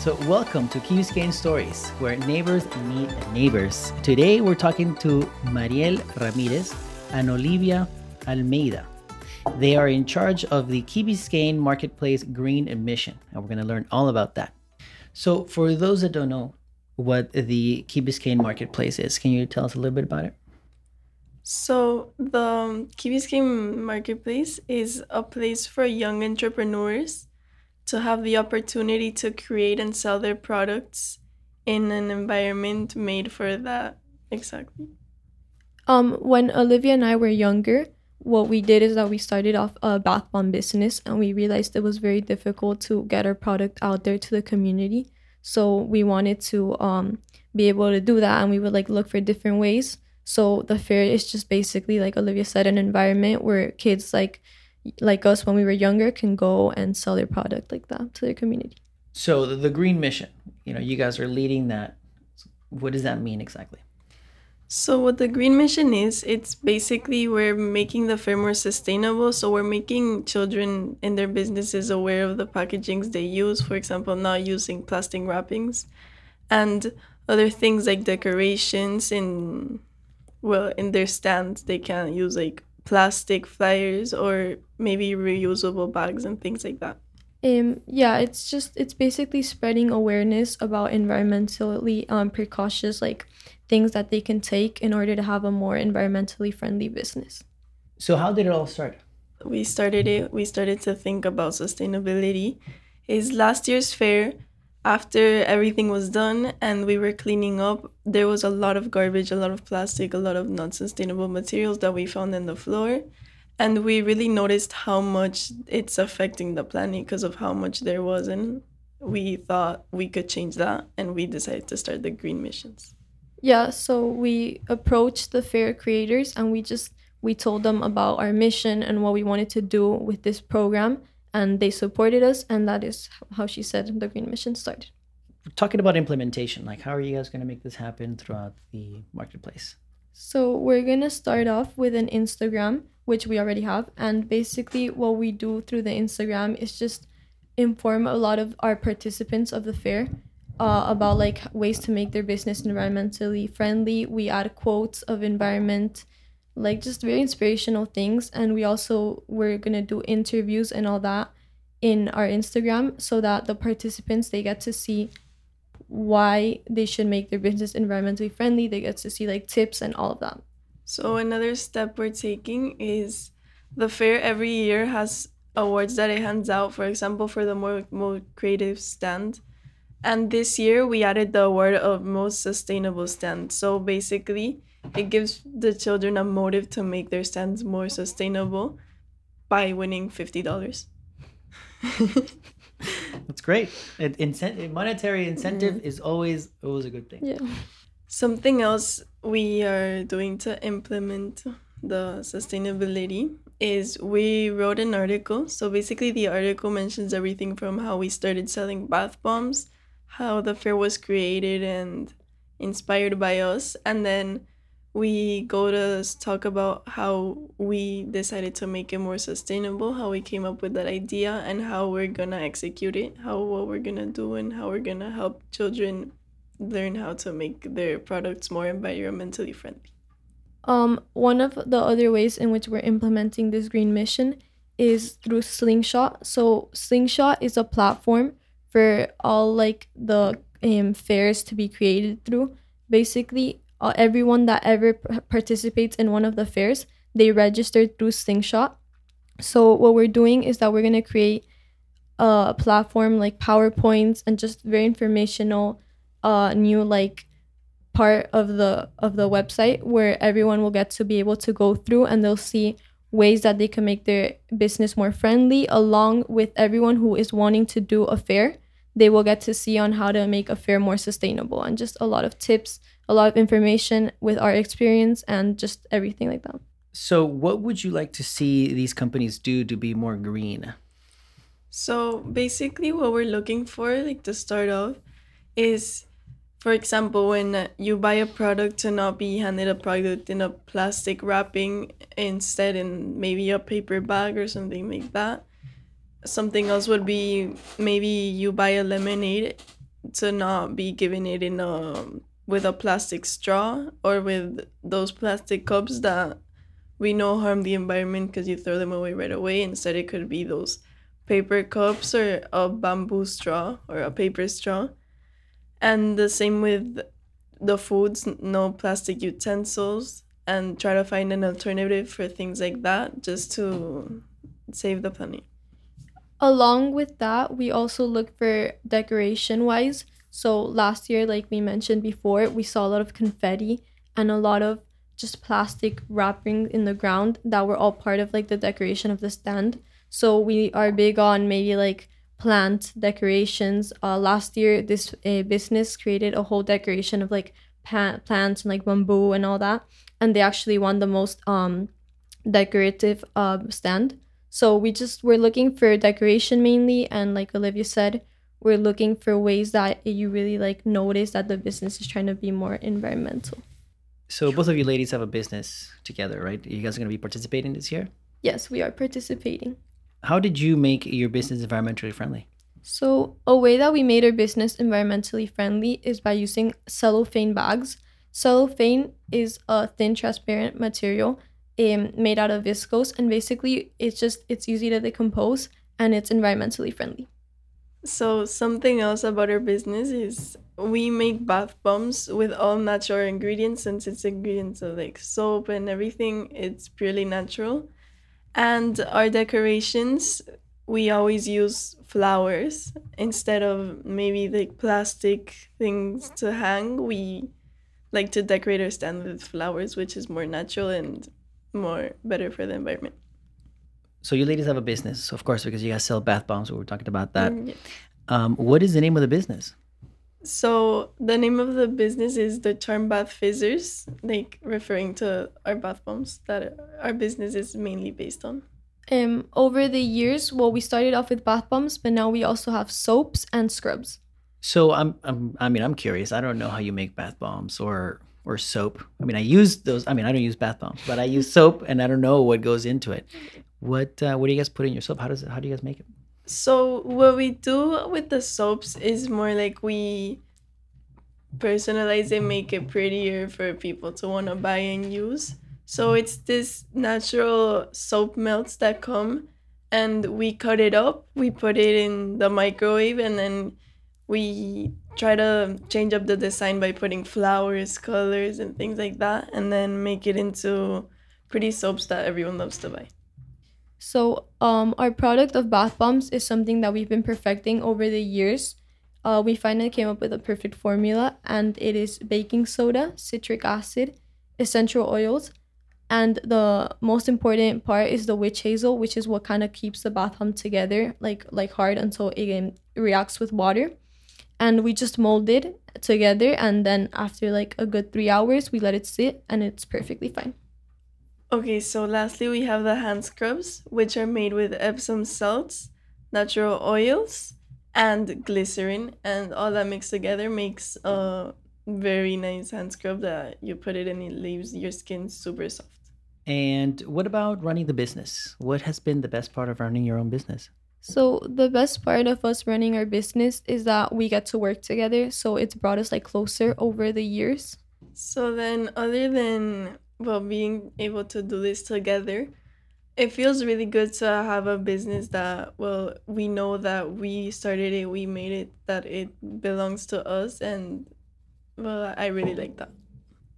So, welcome to Key Stories, where neighbors meet neighbors. Today, we're talking to Mariel Ramirez and Olivia Almeida. They are in charge of the Key Biscayne Marketplace Green Mission, and we're going to learn all about that. So, for those that don't know what the Key Biscayne Marketplace is, can you tell us a little bit about it? So, the Key Biscayne Marketplace is a place for young entrepreneurs to have the opportunity to create and sell their products in an environment made for that exactly. Um, when Olivia and I were younger, what we did is that we started off a bath bomb business and we realized it was very difficult to get our product out there to the community. So we wanted to um, be able to do that and we would like look for different ways. So the fair is just basically like Olivia said, an environment where kids like like us when we were younger can go and sell their product like that to their community. So the, the green mission, you know, you guys are leading that. What does that mean exactly? So what the green mission is, it's basically we're making the fair more sustainable. So we're making children in their businesses aware of the packagings they use, for example, not using plastic wrappings and other things like decorations in well, in their stands they can use like plastic flyers or maybe reusable bags and things like that. Um, yeah, it's just it's basically spreading awareness about environmentally um, precautious like things that they can take in order to have a more environmentally friendly business. So how did it all start? We started it. We started to think about sustainability. Is last year's fair after everything was done and we were cleaning up, there was a lot of garbage, a lot of plastic, a lot of non sustainable materials that we found in the floor. And we really noticed how much it's affecting the planet because of how much there was. And we thought we could change that. And we decided to start the green missions. Yeah, so we approached the fair creators and we just we told them about our mission and what we wanted to do with this program and they supported us and that is how she said the green mission started. Talking about implementation like how are you guys going to make this happen throughout the marketplace? So we're going to start off with an instagram which we already have and basically what we do through the instagram is just inform a lot of our participants of the fair uh, about like ways to make their business environmentally friendly. We add quotes of environment like just very inspirational things. And we also we're gonna do interviews and all that in our instagram so that the participants they get to see why they should make their business environmentally friendly. They get to see like tips and all of that. So another step we're taking is the fair every year has awards that it hands out for example for the more, more creative stand. And this year we added the award of most sustainable stand. So basically it gives the children a motive to make their stands more sustainable by winning $50. That's great. It, incent- monetary incentive mm-hmm. is always always a good thing. Yeah. Something else we are doing to implement the sustainability is we wrote an article. So basically the article mentions everything from how we started selling bath bombs, how the fair was created and inspired by us, and then we go to talk about how we decided to make it more sustainable, how we came up with that idea, and how we're gonna execute it, how what we're gonna do, and how we're gonna help children learn how to make their products more environmentally friendly. Um, one of the other ways in which we're implementing this green mission is through Slingshot. So Slingshot is a platform for all like the um, fairs to be created through. Basically, uh, everyone that ever participates in one of the fairs, they register through Slingshot. So what we're doing is that we're gonna create a platform like PowerPoints and just very informational, uh, new like part of the of the website where everyone will get to be able to go through and they'll see ways that they can make their business more friendly along with everyone who is wanting to do a fair they will get to see on how to make a fair more sustainable and just a lot of tips a lot of information with our experience and just everything like that. So, what would you like to see these companies do to be more green? So, basically, what we're looking for, like to start off, is for example, when you buy a product to not be handed a product in a plastic wrapping instead in maybe a paper bag or something like that. Something else would be maybe you buy a lemonade to not be giving it in a with a plastic straw or with those plastic cups that we know harm the environment because you throw them away right away. Instead, it could be those paper cups or a bamboo straw or a paper straw. And the same with the foods, no plastic utensils, and try to find an alternative for things like that just to save the planet. Along with that, we also look for decoration wise. So last year, like we mentioned before, we saw a lot of confetti and a lot of just plastic wrapping in the ground that were all part of like the decoration of the stand. So we are big on maybe like plant decorations. Uh, last year, this uh, business created a whole decoration of like pa- plants and like bamboo and all that, and they actually won the most um decorative uh stand. So we just we're looking for decoration mainly, and like Olivia said, we're looking for ways that you really like notice that the business is trying to be more environmental. So both of you ladies have a business together, right? You guys are going to be participating this year. Yes, we are participating. How did you make your business environmentally friendly? So, a way that we made our business environmentally friendly is by using cellophane bags. Cellophane is a thin, transparent material um, made out of viscose, and basically, it's just it's easy to decompose and it's environmentally friendly. So something else about our business is we make bath bombs with all natural ingredients since it's ingredients of like soap and everything. It's purely natural. And our decorations, we always use flowers instead of maybe like plastic things to hang. We like to decorate our stand with flowers, which is more natural and more better for the environment. So you ladies have a business, of course, because you guys sell bath bombs. We were talking about that. Mm, yeah. Um, what is the name of the business? So the name of the business is the Charm Bath Fizzers, like referring to our bath bombs that our business is mainly based on. Um, over the years, well, we started off with bath bombs, but now we also have soaps and scrubs. So I'm, I'm, I mean, I'm curious. I don't know how you make bath bombs or or soap. I mean, I use those. I mean, I don't use bath bombs, but I use soap, and I don't know what goes into it. What uh, what do you guys put in your soap? How does it, how do you guys make it? So what we do with the soaps is more like we personalize it, make it prettier for people to want to buy and use. So it's this natural soap melts that come and we cut it up, we put it in the microwave and then we try to change up the design by putting flowers, colors and things like that and then make it into pretty soaps that everyone loves to buy. So, um, our product of bath bombs is something that we've been perfecting over the years. Uh, we finally came up with a perfect formula, and it is baking soda, citric acid, essential oils, and the most important part is the witch hazel, which is what kind of keeps the bath bomb together, like like hard until it um, reacts with water. And we just mold it together, and then after like a good three hours, we let it sit, and it's perfectly fine. Okay, so lastly, we have the hand scrubs, which are made with Epsom salts, natural oils, and glycerin, and all that mixed together makes a very nice hand scrub that you put it and it leaves your skin super soft. And what about running the business? What has been the best part of running your own business? So the best part of us running our business is that we get to work together. So it's brought us like closer over the years. So then, other than well being able to do this together, it feels really good to have a business that well we know that we started it, we made it, that it belongs to us, and well I really like that.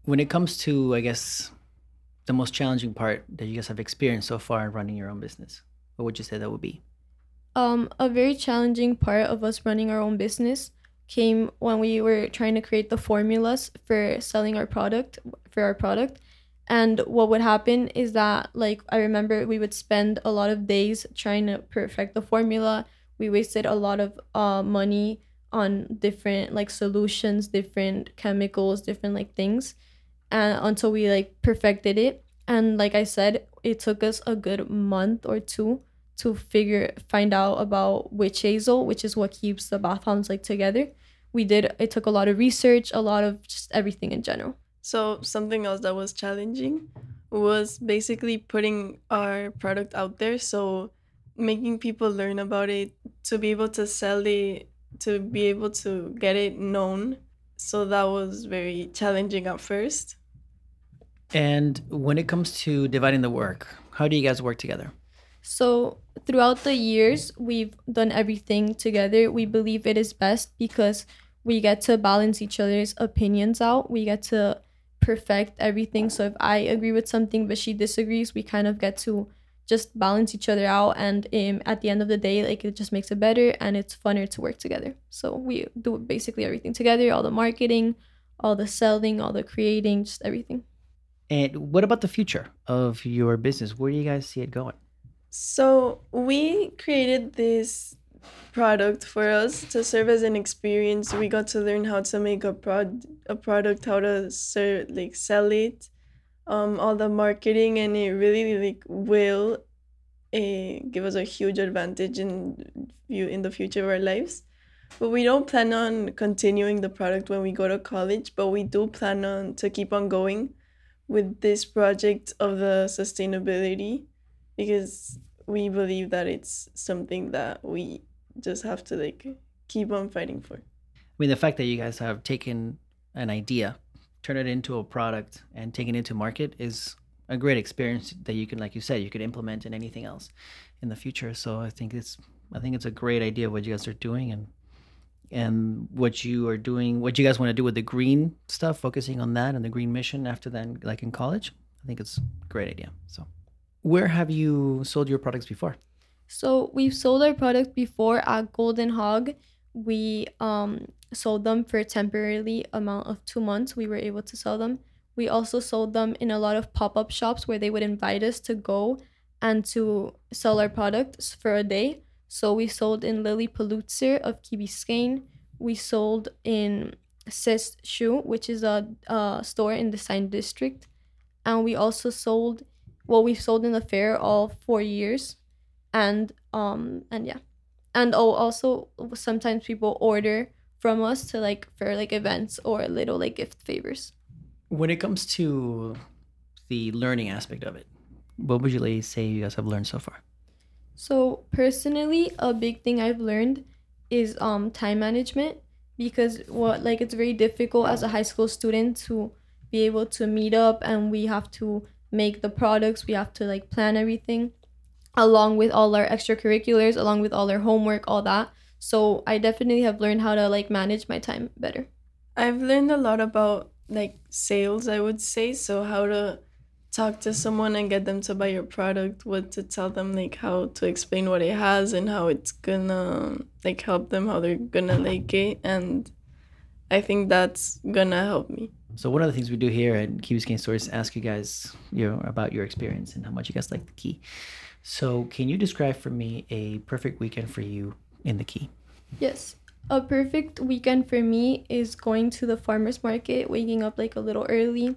When it comes to, I guess, the most challenging part that you guys have experienced so far in running your own business, what would you say that would be? Um, a very challenging part of us running our own business came when we were trying to create the formulas for selling our product for our product and what would happen is that like i remember we would spend a lot of days trying to perfect the formula. We wasted a lot of uh, money on different like solutions different chemicals different like things and until we like perfected it. And like i said it took us a good month or two to figure find out about witch hazel which is what keeps the bath bombs like together. We did it took a lot of research a lot of just everything in general So something else that was challenging was basically putting our product out there. So making people learn about it to be able to sell it to be able to get it known. So that was very challenging at first. And when it comes to dividing the work, how do you guys work together? So, throughout the years, we've done everything together. We believe it is best because we get to balance each other's opinions out. We get to perfect everything. So, if I agree with something but she disagrees, we kind of get to just balance each other out. And um, at the end of the day, like it just makes it better and it's funner to work together. So, we do basically everything together all the marketing, all the selling, all the creating, just everything. And what about the future of your business? Where do you guys see it going? So we created this product for us to serve as an experience. We got to learn how to make a prod a product, how to serve like sell it, um, all the marketing, and it really like will uh, give us a huge advantage in view in the future of our lives. But we don't plan on continuing the product when we go to college, but we do plan on to keep on going with this project of the sustainability because we believe that it's something that we just have to like keep on fighting for. I mean, the fact that you guys have taken an idea, turn it into a product, and taken it to market is a great experience that you can, like you said, you could implement in anything else in the future. So I think it's, I think it's a great idea what you guys are doing and and what you are doing, what you guys want to do with the green stuff, focusing on that and the green mission after then, like in college. I think it's a great idea. So. Where have you sold your products before? So we've sold our product before at Golden Hog. We um, sold them for a temporarily amount of two months. We were able to sell them. We also sold them in a lot of pop up shops where they would invite us to go and to sell our products for a day. So we sold in Lilly Pulitzer of Key Biscayne. We sold in Sis Shoe, which is a, a store in the Design District. And we also sold well we've sold in the fair all four years and um and yeah. And oh also sometimes people order from us to like for like events or little like gift favors. When it comes to the learning aspect of it what would you say you guys have learned so far? So personally a big thing i've learned is um time management because what like it's very difficult as a high school student to be able to meet up and we have to make the products we have to like plan everything along with all our extracurriculars along with all our homework all that. So i definitely have learned how to like manage my time better. I've learned a lot about like sales i would say. So how to talk to someone and get them to buy your product what to tell them like how to explain what it has and how it's gonna like help them how they're gonna like it. And i think that's gonna help me. So one of the things we do here at Key Biscayne Stories is ask you guys, you know, about your experience and how much you guys like the key. So can you describe for me a perfect weekend for you in the key? Yes. A perfect weekend for me is going to the farmers market, waking up like a little early.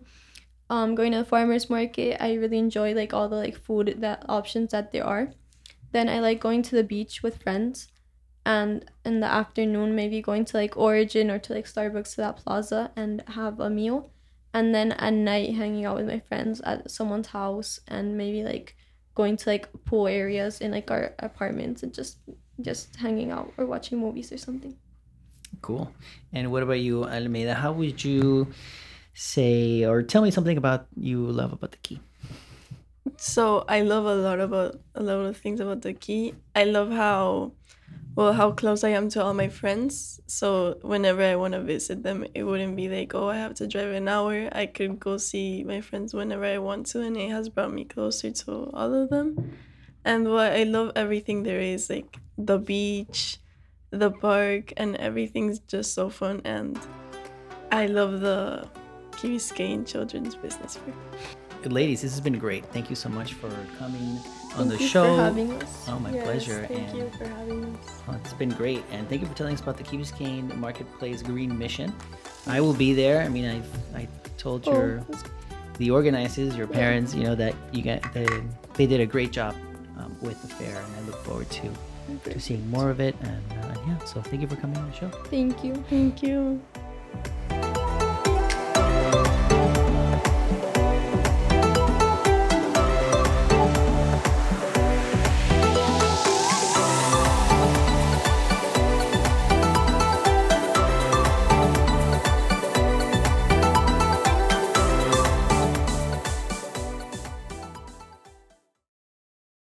Um, going to the farmers market, I really enjoy like all the like food that options that there are. Then I like going to the beach with friends and in the afternoon maybe going to like origin or to like starbucks to that plaza and have a meal and then at night hanging out with my friends at someone's house and maybe like going to like pool areas in like our apartments and just just hanging out or watching movies or something. Cool. And what about you almeida? How would you say or tell me something about you love about the key? So i love a lot about a lot of things about the key. I love how well how close I am to all my friends. So whenever I want to visit them, it wouldn't be like, oh, I have to drive an hour. I could go see my friends whenever I want to, and it has brought me closer to all of them. And what I love everything there is like the beach, the park, and everything's just so fun. And I love the Key Biscayne Children's Business Fair. Ladies, this has been great. Thank you so much for coming on thank the you show. for having us Oh, my Yes, pleasure. Thank and you for having us. Oh, it's been great, and thank you for telling us about the Key Biscayne Marketplace Green Mission. I will be there. I mean, I I told Oh, your the organizers, your parents, you know that you get they, they did a great job um, with the fair, and I look forward to to seeing more of it. And uh, yeah, so thank you for coming on the show. thank you Thank you.